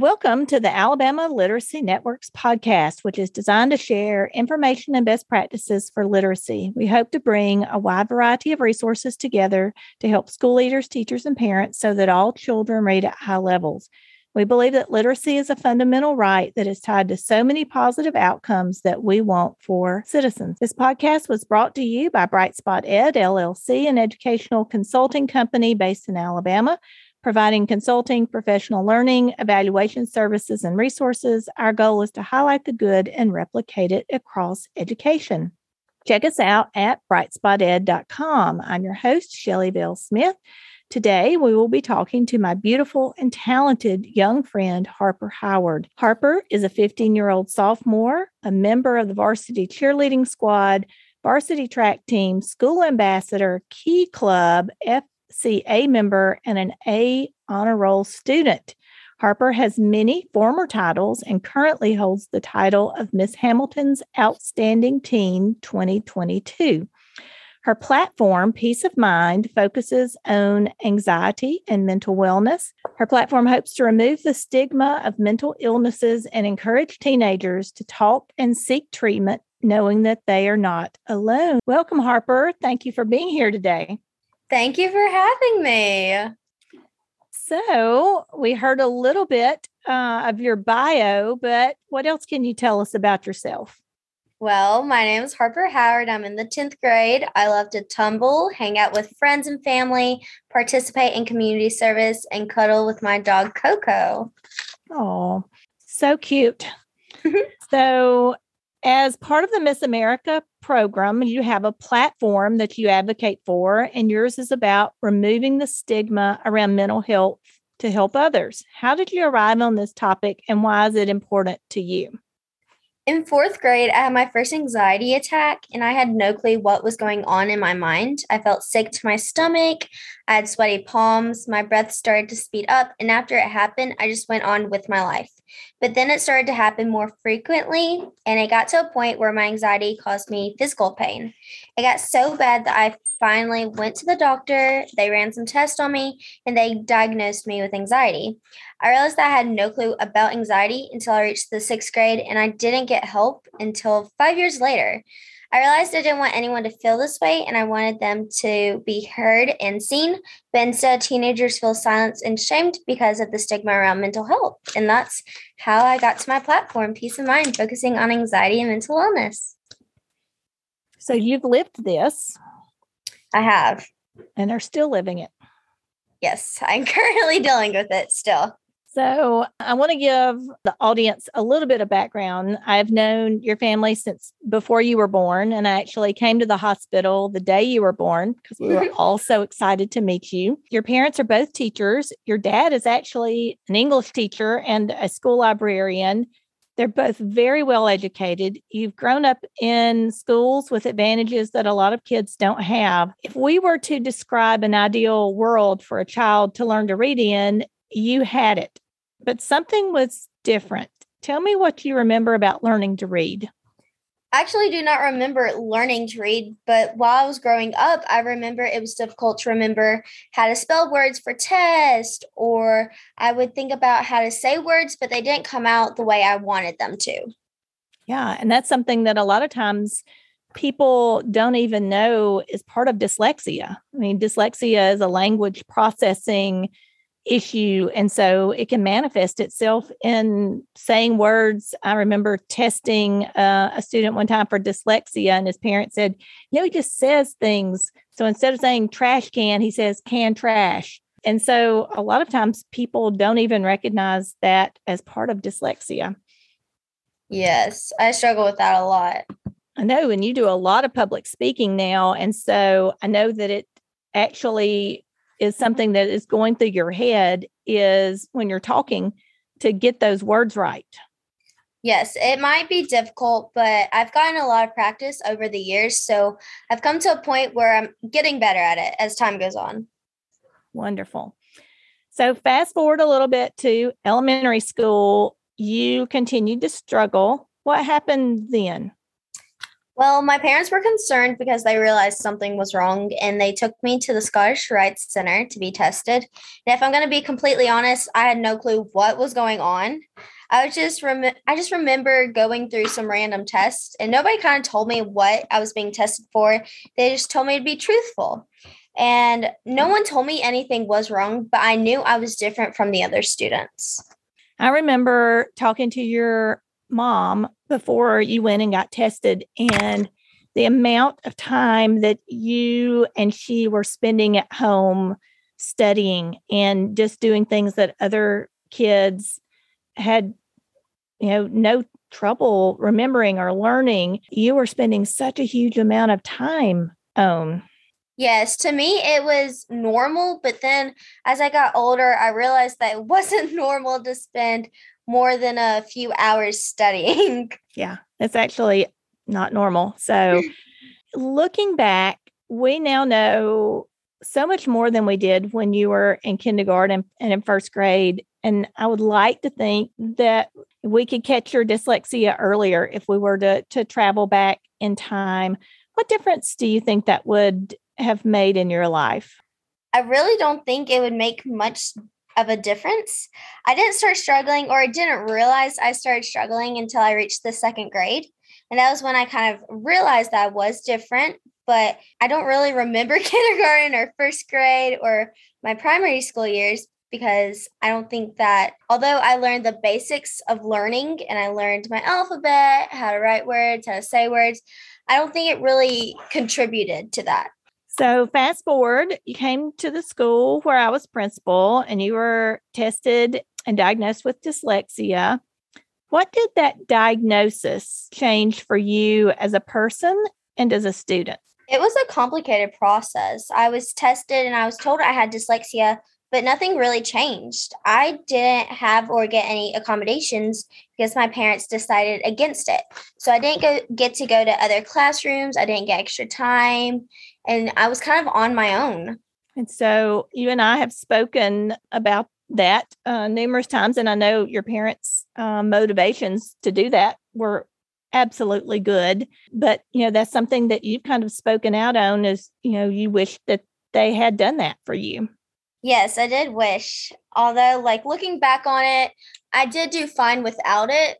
Welcome to the Alabama Literacy Networks podcast, which is designed to share information and best practices for literacy. We hope to bring a wide variety of resources together to help school leaders, teachers, and parents so that all children read at high levels. We believe that literacy is a fundamental right that is tied to so many positive outcomes that we want for citizens. This podcast was brought to you by Bright Spot Ed LLC, an educational consulting company based in Alabama providing consulting, professional learning, evaluation services, and resources. Our goal is to highlight the good and replicate it across education. Check us out at brightspoted.com. I'm your host, Shelly Bell Smith. Today, we will be talking to my beautiful and talented young friend, Harper Howard. Harper is a 15 year old sophomore, a member of the varsity cheerleading squad, varsity track team, school ambassador, Key Club, F CA member and an A honor roll student. Harper has many former titles and currently holds the title of Miss Hamilton's Outstanding Teen 2022. Her platform, Peace of Mind, focuses on anxiety and mental wellness. Her platform hopes to remove the stigma of mental illnesses and encourage teenagers to talk and seek treatment, knowing that they are not alone. Welcome, Harper. Thank you for being here today. Thank you for having me. So, we heard a little bit uh, of your bio, but what else can you tell us about yourself? Well, my name is Harper Howard. I'm in the 10th grade. I love to tumble, hang out with friends and family, participate in community service, and cuddle with my dog Coco. Oh, so cute. so, as part of the Miss America program, you have a platform that you advocate for, and yours is about removing the stigma around mental health to help others. How did you arrive on this topic, and why is it important to you? In fourth grade, I had my first anxiety attack, and I had no clue what was going on in my mind. I felt sick to my stomach. I had sweaty palms. My breath started to speed up. And after it happened, I just went on with my life. But then it started to happen more frequently, and it got to a point where my anxiety caused me physical pain. It got so bad that I finally went to the doctor. They ran some tests on me, and they diagnosed me with anxiety. I realized that I had no clue about anxiety until I reached the sixth grade, and I didn't get help until five years later. I realized I didn't want anyone to feel this way and I wanted them to be heard and seen, but instead, teenagers feel silenced and shamed because of the stigma around mental health. And that's how I got to my platform, Peace of Mind, focusing on anxiety and mental illness. So you've lived this. I have. And are still living it. Yes, I'm currently dealing with it still. So, I want to give the audience a little bit of background. I've known your family since before you were born, and I actually came to the hospital the day you were born because we were all so excited to meet you. Your parents are both teachers. Your dad is actually an English teacher and a school librarian. They're both very well educated. You've grown up in schools with advantages that a lot of kids don't have. If we were to describe an ideal world for a child to learn to read in, you had it but something was different. Tell me what you remember about learning to read. I actually do not remember learning to read, but while I was growing up, I remember it was difficult to remember how to spell words for test, or I would think about how to say words, but they didn't come out the way I wanted them to. Yeah. And that's something that a lot of times people don't even know is part of dyslexia. I mean, dyslexia is a language processing issue. And so it can manifest itself in saying words. I remember testing uh, a student one time for dyslexia, and his parents said, You know, he just says things. So instead of saying trash can, he says can trash. And so a lot of times people don't even recognize that as part of dyslexia. Yes, I struggle with that a lot. I know, and you do a lot of public speaking now. And so I know that it actually is something that is going through your head is when you're talking to get those words right. Yes, it might be difficult, but I've gotten a lot of practice over the years. So I've come to a point where I'm getting better at it as time goes on. Wonderful. So, fast forward a little bit to elementary school, you continued to struggle. What happened then? Well, my parents were concerned because they realized something was wrong and they took me to the Scottish Rite's Center to be tested. And if I'm going to be completely honest, I had no clue what was going on. I was just rem- I just remember going through some random tests and nobody kind of told me what I was being tested for. They just told me to be truthful. And no one told me anything was wrong, but I knew I was different from the other students. I remember talking to your mom before you went and got tested and the amount of time that you and she were spending at home studying and just doing things that other kids had you know no trouble remembering or learning you were spending such a huge amount of time on Yes, to me it was normal, but then as I got older, I realized that it wasn't normal to spend more than a few hours studying. Yeah, it's actually not normal. So, looking back, we now know so much more than we did when you were in kindergarten and in first grade. And I would like to think that we could catch your dyslexia earlier if we were to, to travel back in time. What difference do you think that would have made in your life? I really don't think it would make much of a difference. I didn't start struggling, or I didn't realize I started struggling until I reached the second grade. And that was when I kind of realized that I was different. But I don't really remember kindergarten or first grade or my primary school years because I don't think that, although I learned the basics of learning and I learned my alphabet, how to write words, how to say words, I don't think it really contributed to that. So, fast forward, you came to the school where I was principal and you were tested and diagnosed with dyslexia. What did that diagnosis change for you as a person and as a student? It was a complicated process. I was tested and I was told I had dyslexia, but nothing really changed. I didn't have or get any accommodations because my parents decided against it. So I didn't go get to go to other classrooms. I didn't get extra time and I was kind of on my own. And so you and I have spoken about that uh, numerous times, and I know your parents' uh, motivations to do that were absolutely good. But you know that's something that you've kind of spoken out on is you know you wish that they had done that for you. Yes, I did wish. Although, like looking back on it, I did do fine without it.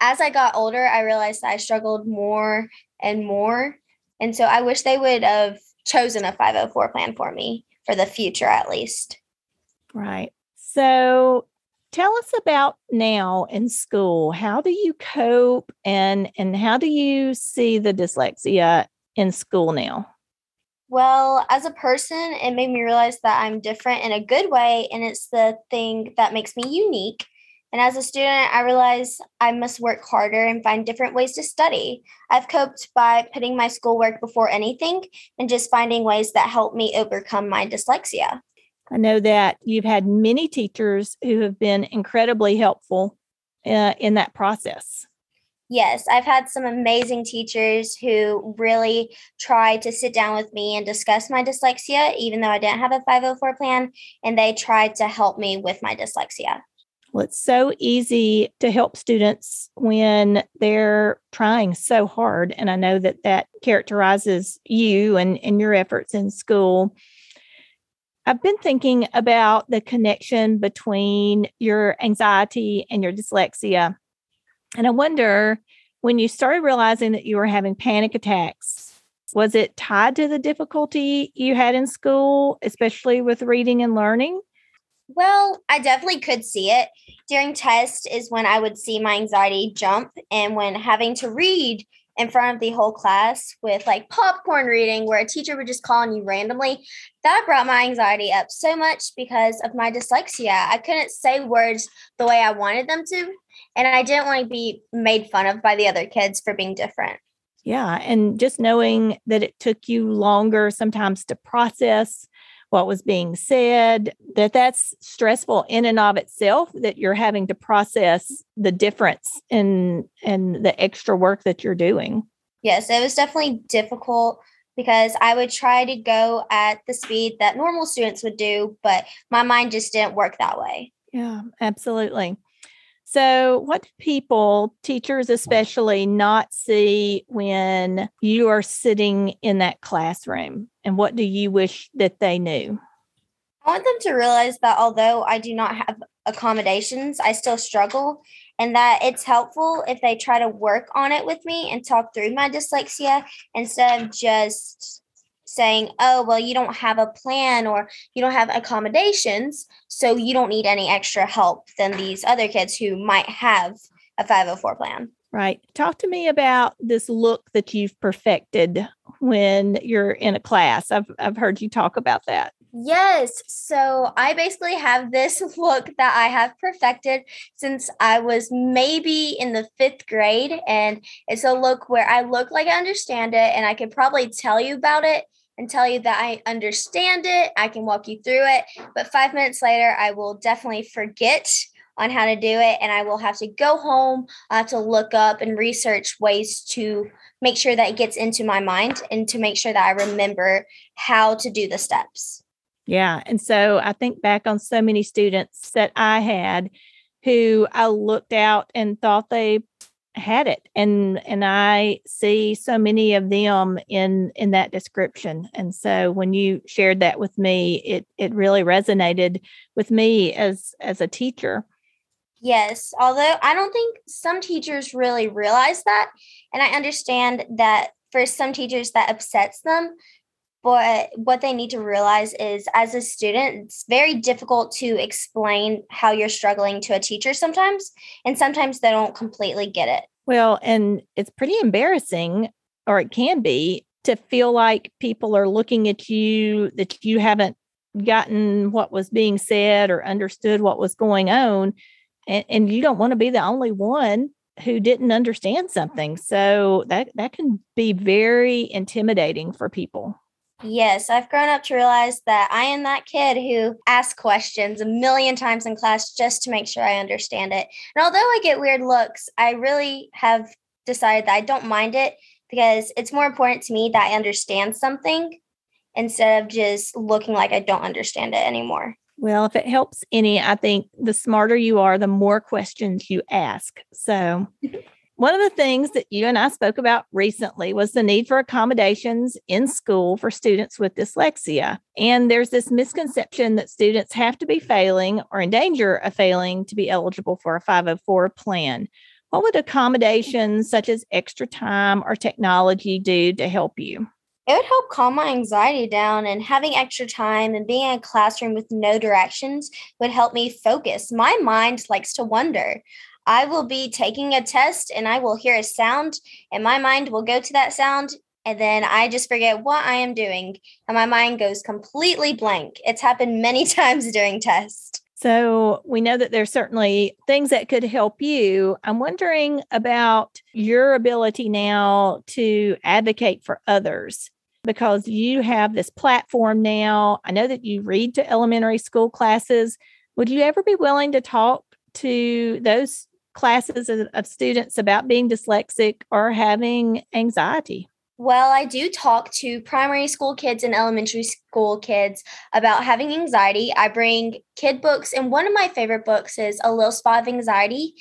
As I got older, I realized I struggled more and more. And so I wish they would have chosen a 504 plan for me for the future at least. Right. So tell us about now in school. How do you cope and and how do you see the dyslexia in school now? Well, as a person, it made me realize that I'm different in a good way and it's the thing that makes me unique. And as a student, I realized I must work harder and find different ways to study. I've coped by putting my schoolwork before anything and just finding ways that help me overcome my dyslexia. I know that you've had many teachers who have been incredibly helpful uh, in that process. Yes, I've had some amazing teachers who really tried to sit down with me and discuss my dyslexia, even though I didn't have a 504 plan, and they tried to help me with my dyslexia. Well, it's so easy to help students when they're trying so hard. And I know that that characterizes you and, and your efforts in school. I've been thinking about the connection between your anxiety and your dyslexia. And I wonder when you started realizing that you were having panic attacks, was it tied to the difficulty you had in school, especially with reading and learning? Well, I definitely could see it. During tests is when I would see my anxiety jump and when having to read in front of the whole class with like popcorn reading where a teacher would just call on you randomly, that brought my anxiety up so much because of my dyslexia. I couldn't say words the way I wanted them to, and I didn't want to be made fun of by the other kids for being different. Yeah, and just knowing that it took you longer sometimes to process what was being said that that's stressful in and of itself that you're having to process the difference in and the extra work that you're doing. Yes it was definitely difficult because i would try to go at the speed that normal students would do but my mind just didn't work that way. Yeah absolutely So, what do people, teachers especially, not see when you are sitting in that classroom? And what do you wish that they knew? I want them to realize that although I do not have accommodations, I still struggle, and that it's helpful if they try to work on it with me and talk through my dyslexia instead of just saying, oh, well, you don't have a plan or you don't have accommodations, so you don't need any extra help than these other kids who might have a 504 plan. Right. Talk to me about this look that you've perfected when you're in a class. I've I've heard you talk about that. Yes. So I basically have this look that I have perfected since I was maybe in the fifth grade. And it's a look where I look like I understand it and I could probably tell you about it and tell you that I understand it. I can walk you through it. But five minutes later, I will definitely forget on how to do it. And I will have to go home. I have to look up and research ways to make sure that it gets into my mind and to make sure that I remember how to do the steps. Yeah. And so I think back on so many students that I had who I looked out and thought they had it and and i see so many of them in in that description and so when you shared that with me it it really resonated with me as as a teacher. Yes although i don't think some teachers really realize that and i understand that for some teachers that upsets them but what they need to realize is as a student it's very difficult to explain how you're struggling to a teacher sometimes and sometimes they don't completely get it. Well and it's pretty embarrassing or it can be to feel like people are looking at you that you haven't gotten what was being said or understood what was going on and, and you don't want to be the only one who didn't understand something. So that that can be very intimidating for people Yes, I've grown up to realize that I am that kid who asks questions a million times in class just to make sure I understand it. And although I get weird looks, I really have decided that I don't mind it because it's more important to me that I understand something instead of just looking like I don't understand it anymore. Well, if it helps any, I think the smarter you are, the more questions you ask. So One of the things that you and I spoke about recently was the need for accommodations in school for students with dyslexia. And there's this misconception that students have to be failing or in danger of failing to be eligible for a 504 plan. What would accommodations such as extra time or technology do to help you? It would help calm my anxiety down, and having extra time and being in a classroom with no directions would help me focus. My mind likes to wonder. I will be taking a test and I will hear a sound, and my mind will go to that sound. And then I just forget what I am doing, and my mind goes completely blank. It's happened many times during tests. So we know that there's certainly things that could help you. I'm wondering about your ability now to advocate for others because you have this platform now. I know that you read to elementary school classes. Would you ever be willing to talk to those classes of, students about being dyslexic or having anxiety? Well, I do talk to primary school kids and elementary school kids about having anxiety. I bring kid books, and one of my favorite books is A Little Spot of Anxiety.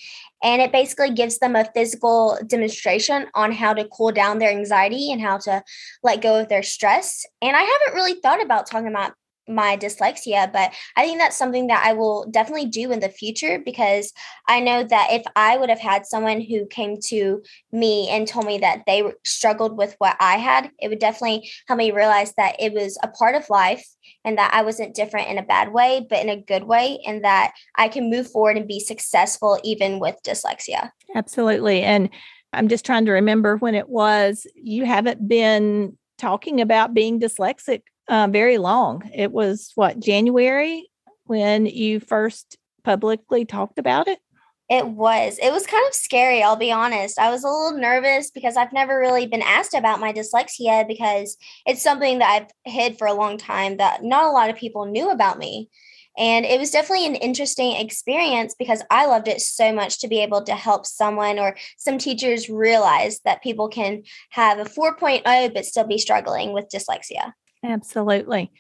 And it basically gives them a physical demonstration on how to cool down their anxiety and how to let go of their stress. And I haven't really thought about talking about my dyslexia, but I think that's something that I will definitely do in the future because I know that if I would have had someone who came to me and told me that they struggled with what I had, it would definitely help me realize that it was a part of life and that I wasn't different in a bad way, but in a good way, and that I can move forward and be successful even with dyslexia. Absolutely. And I'm just trying to remember when it was you haven't been talking about being dyslexic uh, very long. It was what, January when you first publicly talked about it? It was. It was kind of scary, I'll be honest. I was a little nervous because I've never really been asked about my dyslexia because it's something that I've hid for a long time that not a lot of people knew about me. And it was definitely an interesting experience because I loved it so much to be able to help someone or some teachers realize that people can have a 4.0 but still be struggling with dyslexia. Absolutely.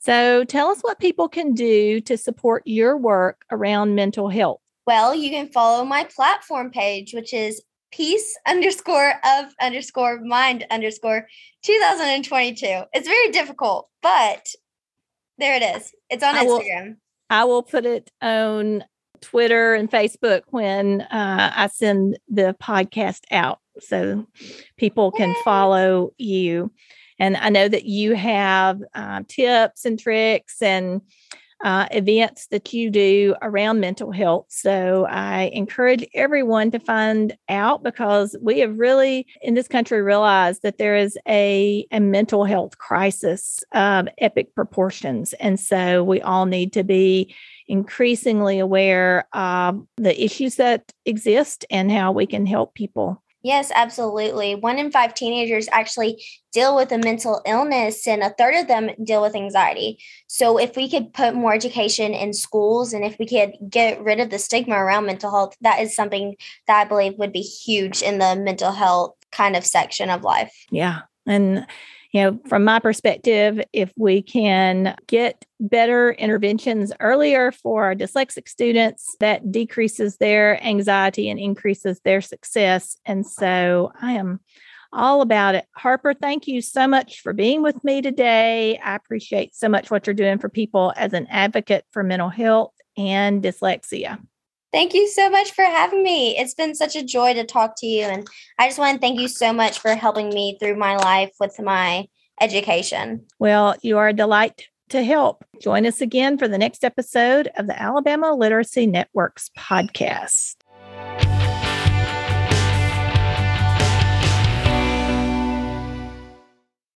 So tell us what people can do to support your work around mental health. Well, you can follow my platform page, which is peace underscore of underscore mind underscore 2022. It's very difficult, but there it is. It's on I will- Instagram. I will put it on Twitter and Facebook when uh, I send the podcast out so people can Yay. follow you. And I know that you have uh, tips and tricks and uh, events that you do around mental health. So I encourage everyone to find out because we have really in this country realized that there is a, a mental health crisis of epic proportions. And so we all need to be increasingly aware of the issues that exist and how we can help people. Yes, absolutely. One in five teenagers actually deal with a mental illness, and a third of them deal with anxiety. So, if we could put more education in schools and if we could get rid of the stigma around mental health, that is something that I believe would be huge in the mental health kind of section of life. Yeah. And, you know, from my perspective, if we can get better interventions earlier for our dyslexic students, that decreases their anxiety and increases their success. And so I am all about it. Harper, thank you so much for being with me today. I appreciate so much what you're doing for people as an advocate for mental health and dyslexia. Thank you so much for having me. It's been such a joy to talk to you. And I just want to thank you so much for helping me through my life with my education. Well, you are a delight to help. Join us again for the next episode of the Alabama Literacy Networks podcast.